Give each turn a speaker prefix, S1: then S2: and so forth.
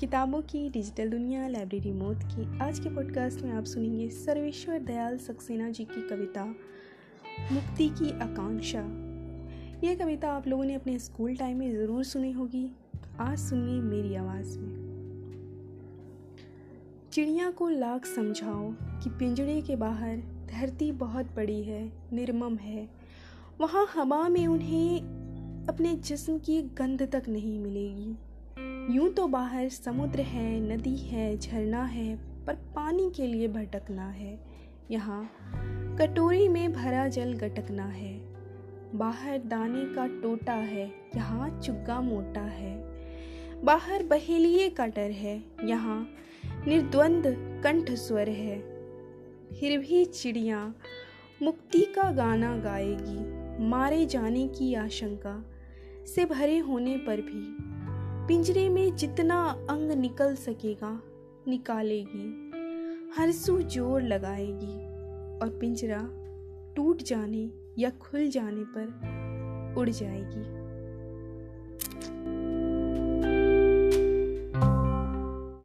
S1: किताबों की, डिजिटल दुनिया, लाइब्रेरी मोद की, आज के पॉडकास्ट में आप सुनेंगे सर्वेश्वर दयाल सक्सेना जी की कविता, मुक्ति की आकांक्षा। यह कविता आप लोगों ने अपने स्कूल टाइम में ज़रूर सुनी होगी। आज सुनिए मेरी आवाज़ में। चिड़िया को लाख समझाओ कि पिंजड़े के बाहर धरती बहुत बड़ी है, निर्मम है। वहाँ हवा में उन्हें अपने जिस्म की गंध तक नहीं मिलेगी। यूँ तो बाहर समुद्र है, नदी है, झरना है, पर पानी के लिए भटकना है। यहाँ कटोरी में भरा जल गटकना है। बाहर दाने का टोटा है, यहाँ चुग्गा मोटा है। बाहर बहेलिए का डर है, यहाँ निर्द्वंद कंठ स्वर है। फिर भी चिड़िया मुक्ति का गाना गाएगी, मारे जाने की आशंका से भरे होने पर भी। पिंजरे में जितना अंग निकल सकेगा, निकालेगी। हर सू ज़ोर लगाएगी और पिंजरा टूट जाने या खुल जाने पर उड़ जाएगी।